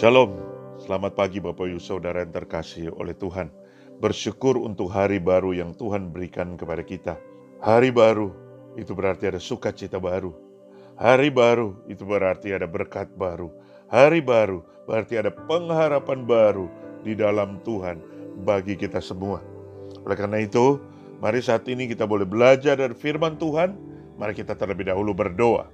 Shalom, selamat pagi Bapak Ibu Saudara yang terkasih oleh Tuhan. Bersyukur untuk hari baru yang Tuhan berikan kepada kita. Hari baru itu berarti ada sukacita baru. Hari baru itu berarti ada berkat baru. Hari baru berarti ada pengharapan baru di dalam Tuhan bagi kita semua. Oleh karena itu, mari saat ini kita boleh belajar dari firman Tuhan. Mari kita terlebih dahulu berdoa.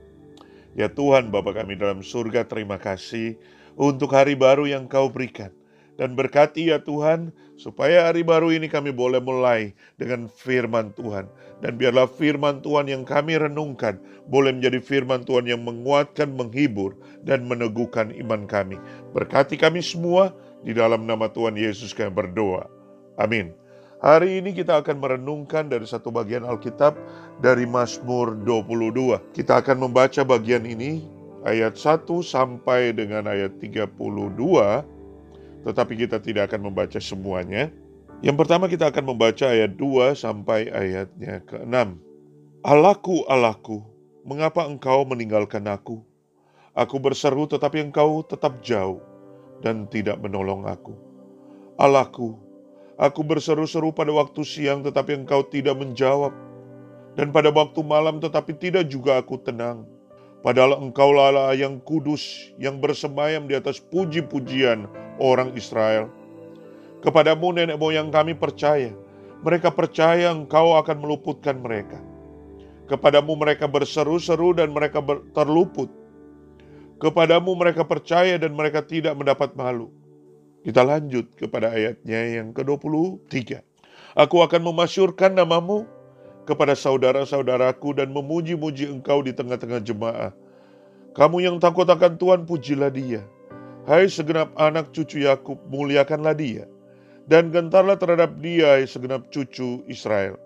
Ya Tuhan Bapa kami dalam surga terima kasih untuk hari baru yang kau berikan. Dan berkati ya Tuhan, supaya hari baru ini kami boleh mulai dengan firman Tuhan. Dan biarlah firman Tuhan yang kami renungkan boleh menjadi firman Tuhan yang menguatkan, menghibur, dan meneguhkan iman kami. Berkati kami semua, di dalam nama Tuhan Yesus kami berdoa. Amin. Hari ini kita akan merenungkan dari satu bagian Alkitab dari Mazmur 22. Kita akan membaca bagian ini ayat 1 sampai dengan ayat 32, tetapi kita tidak akan membaca semuanya. Yang pertama kita akan membaca ayat 2 sampai ayatnya ke-6. Allahku, Allahku, mengapa engkau meninggalkan aku? Aku berseru tetapi engkau tetap jauh dan tidak menolong aku. Allahku, aku berseru-seru pada waktu siang tetapi engkau tidak menjawab. Dan pada waktu malam tetapi tidak juga aku tenang. Padahal engkau Allah yang kudus, yang bersemayam di atas puji-pujian orang Israel. Kepadamu nenek moyang kami percaya, mereka percaya engkau akan meluputkan mereka. Kepadamu mereka berseru-seru dan mereka terluput. Kepadamu mereka percaya dan mereka tidak mendapat malu. Kita lanjut kepada ayatnya yang ke-23. Aku akan memasyurkan namamu kepada saudara-saudaraku dan memuji-muji engkau di tengah-tengah jemaah. Kamu yang takut akan Tuhan, pujilah dia. Hai segenap anak cucu Yakub, muliakanlah dia. Dan gentarlah terhadap dia, hai segenap cucu Israel.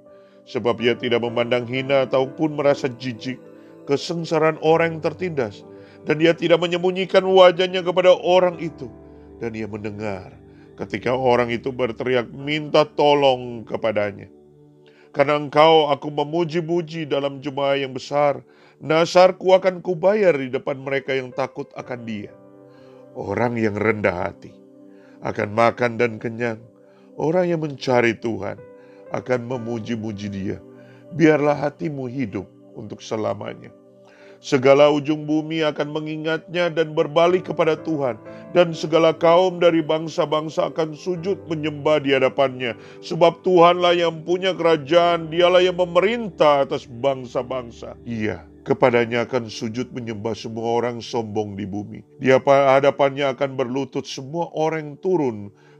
Sebab ia tidak memandang hina ataupun merasa jijik kesengsaraan orang yang tertindas. Dan dia tidak menyembunyikan wajahnya kepada orang itu. Dan ia mendengar ketika orang itu berteriak minta tolong kepadanya. Karena engkau aku memuji-muji dalam jemaah yang besar. Nasarku akan kubayar di depan mereka yang takut akan dia. Orang yang rendah hati akan makan dan kenyang. Orang yang mencari Tuhan akan memuji-muji dia. Biarlah hatimu hidup untuk selamanya. Segala ujung bumi akan mengingatnya dan berbalik kepada Tuhan. Dan segala kaum dari bangsa-bangsa akan sujud menyembah di hadapannya. Sebab Tuhanlah yang punya kerajaan, dialah yang memerintah atas bangsa-bangsa. Iya, kepadanya akan sujud menyembah semua orang sombong di bumi. Di hadapannya akan berlutut semua orang yang turun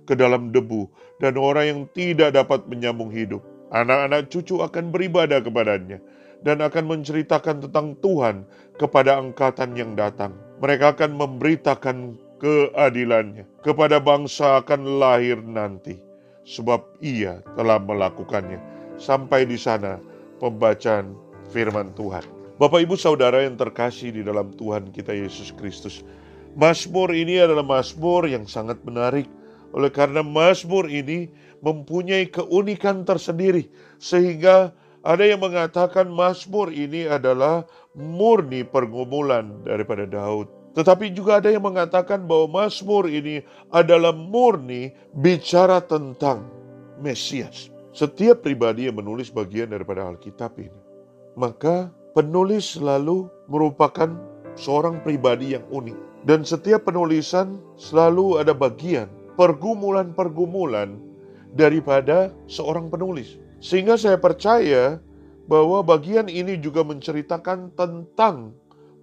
ke dalam debu dan orang yang tidak dapat menyambung hidup. Anak-anak cucu akan beribadah kepadanya dan akan menceritakan tentang Tuhan kepada angkatan yang datang. Mereka akan memberitakan keadilannya kepada bangsa akan lahir nanti, sebab ia telah melakukannya. Sampai di sana pembacaan firman Tuhan. Bapak ibu saudara yang terkasih di dalam Tuhan kita Yesus Kristus. Mazmur ini adalah mazmur yang sangat menarik. Oleh karena mazmur ini mempunyai keunikan tersendiri. Sehingga ada yang mengatakan Mazmur ini adalah murni pergumulan daripada Daud. Tetapi juga ada yang mengatakan bahwa Mazmur ini adalah murni bicara tentang Mesias. Setiap pribadi yang menulis bagian daripada Alkitab ini, maka penulis selalu merupakan seorang pribadi yang unik. Dan setiap penulisan selalu ada bagian pergumulan-pergumulan daripada seorang penulis. Sehingga saya percaya bahwa bagian ini juga menceritakan tentang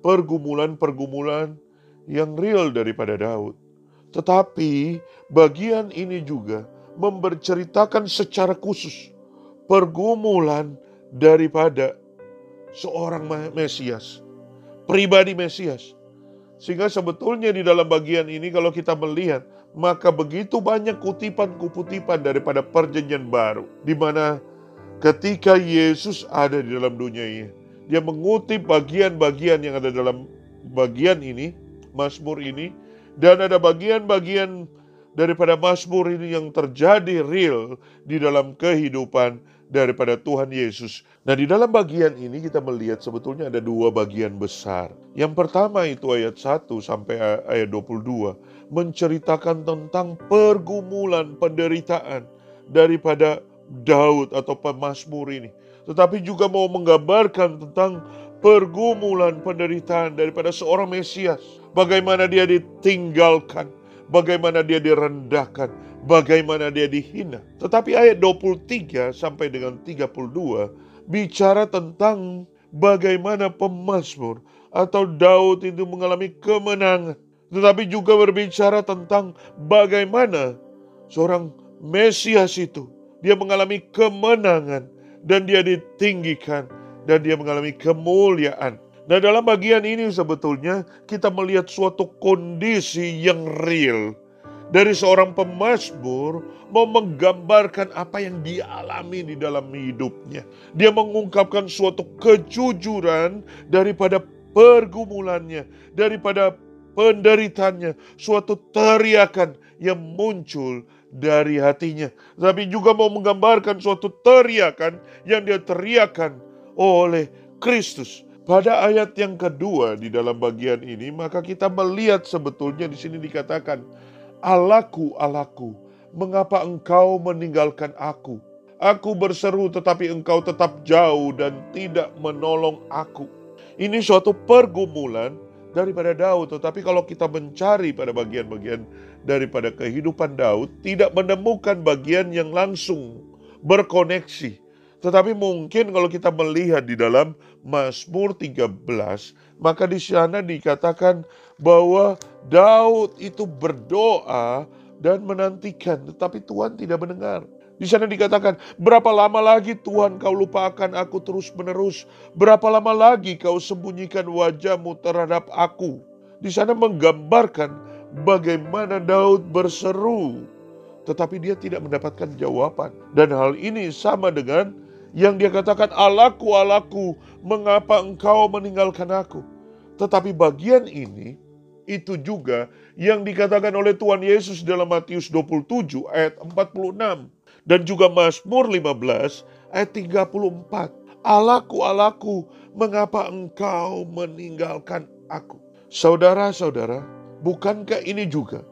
pergumulan-pergumulan yang real daripada Daud. Tetapi bagian ini juga memberceritakan secara khusus pergumulan daripada seorang Mesias, pribadi Mesias. Sehingga sebetulnya di dalam bagian ini kalau kita melihat maka begitu banyak kutipan-kutipan daripada perjanjian baru di mana ketika Yesus ada di dalam dunia ini dia mengutip bagian-bagian yang ada dalam bagian ini Mazmur ini dan ada bagian-bagian daripada Mazmur ini yang terjadi real di dalam kehidupan daripada Tuhan Yesus. Nah, di dalam bagian ini kita melihat sebetulnya ada dua bagian besar. Yang pertama itu ayat 1 sampai ayat 22 menceritakan tentang pergumulan penderitaan daripada Daud atau pemazmur ini. Tetapi juga mau menggambarkan tentang pergumulan penderitaan daripada seorang Mesias. Bagaimana dia ditinggalkan, bagaimana dia direndahkan, bagaimana dia dihina. Tetapi ayat 23 sampai dengan 32 bicara tentang bagaimana pemazmur atau Daud itu mengalami kemenangan. Tetapi juga berbicara tentang bagaimana seorang Mesias itu dia mengalami kemenangan dan dia ditinggikan dan dia mengalami kemuliaan. Nah dalam bagian ini sebetulnya kita melihat suatu kondisi yang real dari seorang pemazmur mau menggambarkan apa yang dia alami di dalam hidupnya. Dia mengungkapkan suatu kejujuran daripada pergumulannya, daripada penderitaannya, suatu teriakan yang muncul dari hatinya. Tapi juga mau menggambarkan suatu teriakan yang dia teriakan oleh Kristus. Pada ayat yang kedua di dalam bagian ini, maka kita melihat sebetulnya di sini dikatakan, Allahku, Allahku, mengapa engkau meninggalkan aku? Aku berseru tetapi engkau tetap jauh dan tidak menolong aku. Ini suatu pergumulan daripada Daud. Tetapi kalau kita mencari pada bagian-bagian daripada kehidupan Daud, tidak menemukan bagian yang langsung berkoneksi tetapi mungkin kalau kita melihat di dalam Mazmur 13, maka di sana dikatakan bahwa Daud itu berdoa dan menantikan, tetapi Tuhan tidak mendengar. Di sana dikatakan, berapa lama lagi Tuhan kau lupakan aku terus menerus? Berapa lama lagi kau sembunyikan wajahmu terhadap aku? Di sana menggambarkan bagaimana Daud berseru, tetapi dia tidak mendapatkan jawaban. Dan hal ini sama dengan yang dia katakan, Allahku, Allahku, mengapa engkau meninggalkan aku? Tetapi bagian ini, itu juga yang dikatakan oleh Tuhan Yesus dalam Matius 27 ayat 46. Dan juga Mazmur 15 ayat 34. Allahku, Allahku, mengapa engkau meninggalkan aku? Saudara-saudara, bukankah ini juga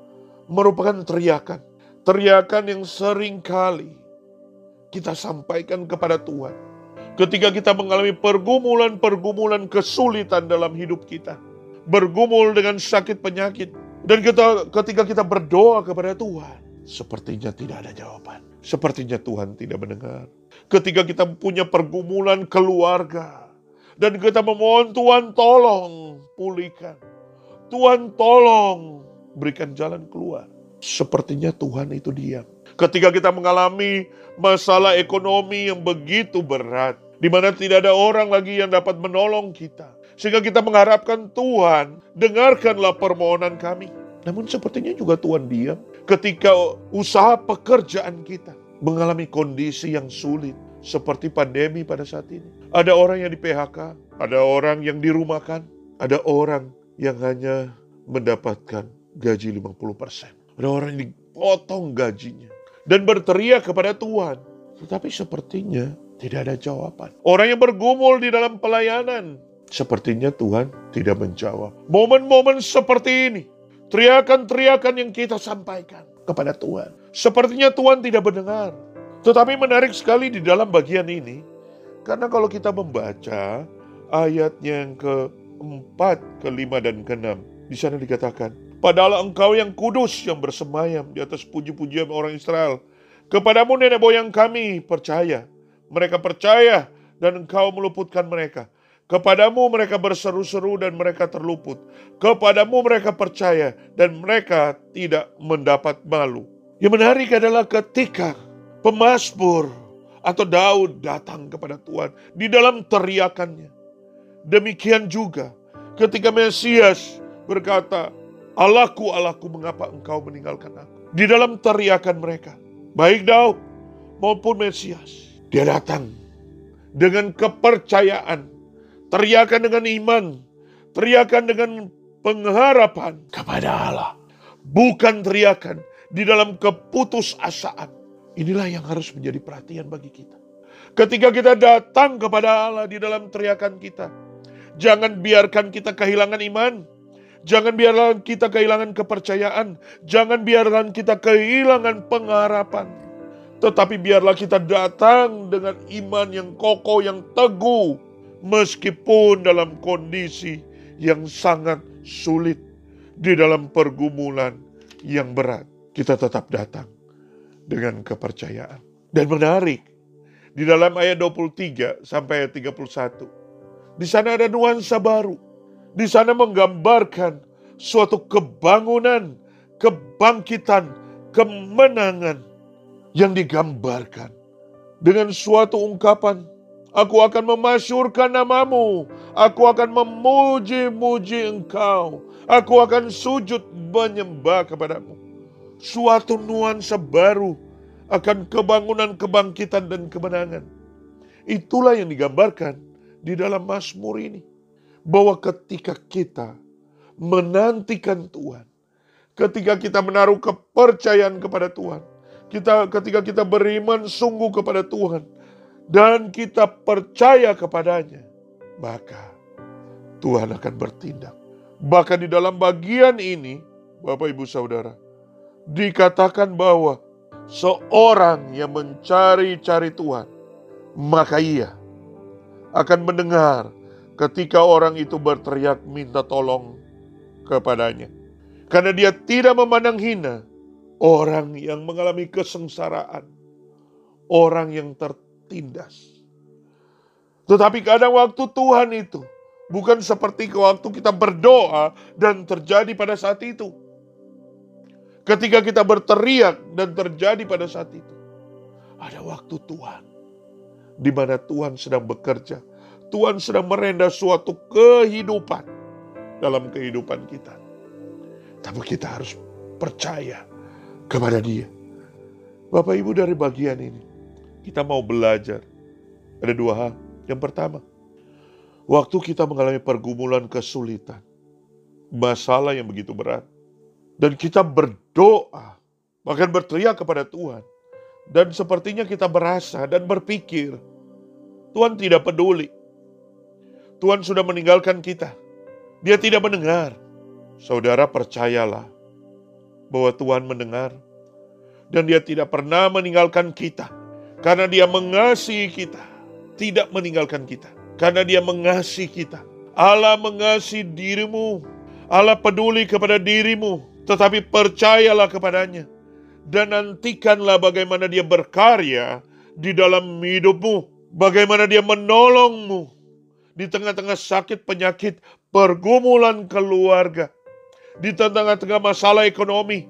merupakan teriakan? Teriakan yang sering kali kita sampaikan kepada Tuhan. Ketika kita mengalami pergumulan-pergumulan kesulitan dalam hidup kita. Bergumul dengan sakit penyakit. Dan kita, ketika kita berdoa kepada Tuhan. Sepertinya tidak ada jawaban. Sepertinya Tuhan tidak mendengar. Ketika kita punya pergumulan keluarga. Dan kita memohon Tuhan tolong pulihkan. Tuhan tolong berikan jalan keluar. Sepertinya Tuhan itu diam. Ketika kita mengalami masalah ekonomi yang begitu berat, di mana tidak ada orang lagi yang dapat menolong kita, sehingga kita mengharapkan Tuhan, dengarkanlah permohonan kami. Namun sepertinya juga Tuhan diam ketika usaha pekerjaan kita mengalami kondisi yang sulit seperti pandemi pada saat ini. Ada orang yang di PHK, ada orang yang dirumahkan, ada orang yang hanya mendapatkan gaji 50%. Ada orang yang dipotong gajinya dan berteriak kepada Tuhan. Tetapi sepertinya tidak ada jawaban. Orang yang bergumul di dalam pelayanan, sepertinya Tuhan tidak menjawab. Momen-momen seperti ini, teriakan-teriakan yang kita sampaikan kepada Tuhan, sepertinya Tuhan tidak mendengar. Tetapi menarik sekali di dalam bagian ini, karena kalau kita membaca ayatnya yang keempat, kelima, dan keenam, di sana dikatakan, Padahal engkau yang kudus yang bersemayam di atas puji-pujian orang Israel. Kepadamu nenek moyang kami percaya. Mereka percaya dan engkau meluputkan mereka. Kepadamu mereka berseru-seru dan mereka terluput. Kepadamu mereka percaya dan mereka tidak mendapat malu. Yang menarik adalah ketika pemazmur atau Daud datang kepada Tuhan di dalam teriakannya. Demikian juga ketika Mesias berkata, Allahku, Allahku, mengapa engkau meninggalkan aku? Di dalam teriakan mereka, baik Daud maupun Mesias, dia datang dengan kepercayaan, teriakan dengan iman, teriakan dengan pengharapan kepada Allah. Bukan teriakan di dalam keputusasaan. Inilah yang harus menjadi perhatian bagi kita. Ketika kita datang kepada Allah di dalam teriakan kita, jangan biarkan kita kehilangan iman. Jangan biarkan kita kehilangan kepercayaan. Jangan biarkan kita kehilangan pengharapan. Tetapi biarlah kita datang dengan iman yang kokoh, yang teguh. Meskipun dalam kondisi yang sangat sulit. Di dalam pergumulan yang berat. Kita tetap datang dengan kepercayaan. Dan menarik, di dalam ayat 23 sampai ayat 31. Di sana ada nuansa baru. Di sana menggambarkan suatu kebangunan, kebangkitan, kemenangan yang digambarkan dengan suatu ungkapan Aku akan memasyurkan namamu. Aku akan memuji-muji engkau. Aku akan sujud menyembah kepadamu. Suatu nuansa baru akan kebangunan, kebangkitan, dan kemenangan. Itulah yang digambarkan di dalam Mazmur ini. Bahwa ketika kita menantikan Tuhan, ketika kita menaruh kepercayaan kepada Tuhan, kita ketika kita beriman sungguh kepada Tuhan, dan kita percaya kepadanya, maka Tuhan akan bertindak. Bahkan di dalam bagian ini, Bapak Ibu Saudara, dikatakan bahwa seorang yang mencari-cari Tuhan, maka ia akan mendengar ketika orang itu berteriak minta tolong kepadanya. Karena dia tidak memandang hina orang yang mengalami kesengsaraan, orang yang tertindas. Tetapi kadang waktu Tuhan itu bukan seperti waktu kita berdoa dan terjadi pada saat itu Ketika kita berteriak dan terjadi pada saat itu. Ada waktu Tuhan. Di mana Tuhan sedang bekerja. Tuhan sedang merenda suatu kehidupan dalam kehidupan kita. Tapi kita harus percaya kepada dia. Bapak Ibu dari bagian ini. Kita mau belajar. Ada dua hal. Yang pertama. Waktu kita mengalami pergumulan kesulitan. Masalah yang begitu berat dan kita berdoa, bahkan berteriak kepada Tuhan. Dan sepertinya kita berasa dan berpikir, Tuhan tidak peduli. Tuhan sudah meninggalkan kita. Dia tidak mendengar. Saudara percayalah bahwa Tuhan mendengar. Dan dia tidak pernah meninggalkan kita. Karena dia mengasihi kita. Tidak meninggalkan kita. Karena dia mengasihi kita. Allah mengasihi dirimu. Allah peduli kepada dirimu tetapi percayalah kepadanya dan nantikanlah bagaimana dia berkarya di dalam hidupmu, bagaimana dia menolongmu di tengah-tengah sakit penyakit, pergumulan keluarga, di tengah-tengah masalah ekonomi,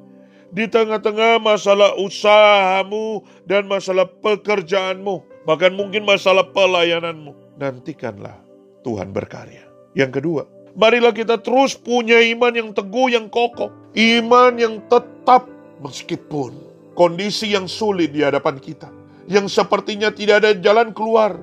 di tengah-tengah masalah usahamu dan masalah pekerjaanmu, bahkan mungkin masalah pelayananmu. Nantikanlah Tuhan berkarya. Yang kedua, Marilah kita terus punya iman yang teguh, yang kokoh. Iman yang tetap meskipun kondisi yang sulit di hadapan kita. Yang sepertinya tidak ada jalan keluar.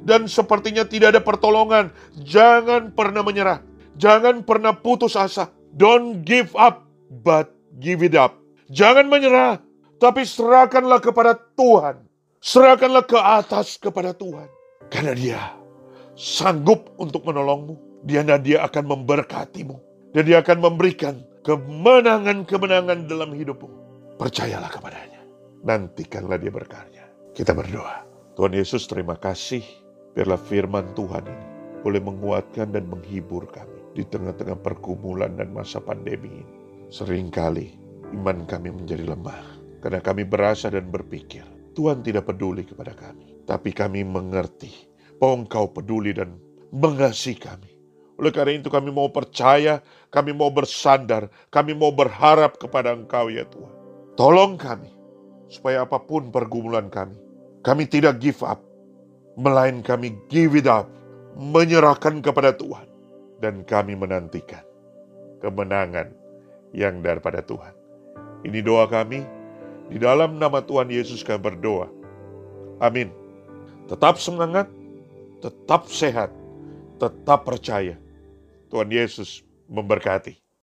Dan sepertinya tidak ada pertolongan. Jangan pernah menyerah. Jangan pernah putus asa. Don't give up, but give it up. Jangan menyerah, tapi serahkanlah kepada Tuhan. Serahkanlah ke atas kepada Tuhan. Karena dia sanggup untuk menolongmu dia dia akan memberkatimu. Dan dia akan memberikan kemenangan-kemenangan dalam hidupmu. Percayalah kepadanya. Nantikanlah dia berkarya. Kita berdoa. Tuhan Yesus terima kasih. Biarlah firman Tuhan ini boleh menguatkan dan menghibur kami di tengah-tengah pergumulan dan masa pandemi ini. Seringkali iman kami menjadi lemah karena kami berasa dan berpikir Tuhan tidak peduli kepada kami. Tapi kami mengerti bahwa Engkau peduli dan mengasihi kami. Oleh karena itu kami mau percaya, kami mau bersandar, kami mau berharap kepada Engkau ya Tuhan. Tolong kami, supaya apa pun pergumulan kami, kami tidak give up, melain kami give it up, menyerahkan kepada Tuhan. Dan kami menantikan kemenangan yang daripada Tuhan. Ini doa kami, di dalam nama Tuhan Yesus kami berdoa. Amin. Tetap semangat, tetap sehat, tetap percaya Tuhan Yesus memberkati.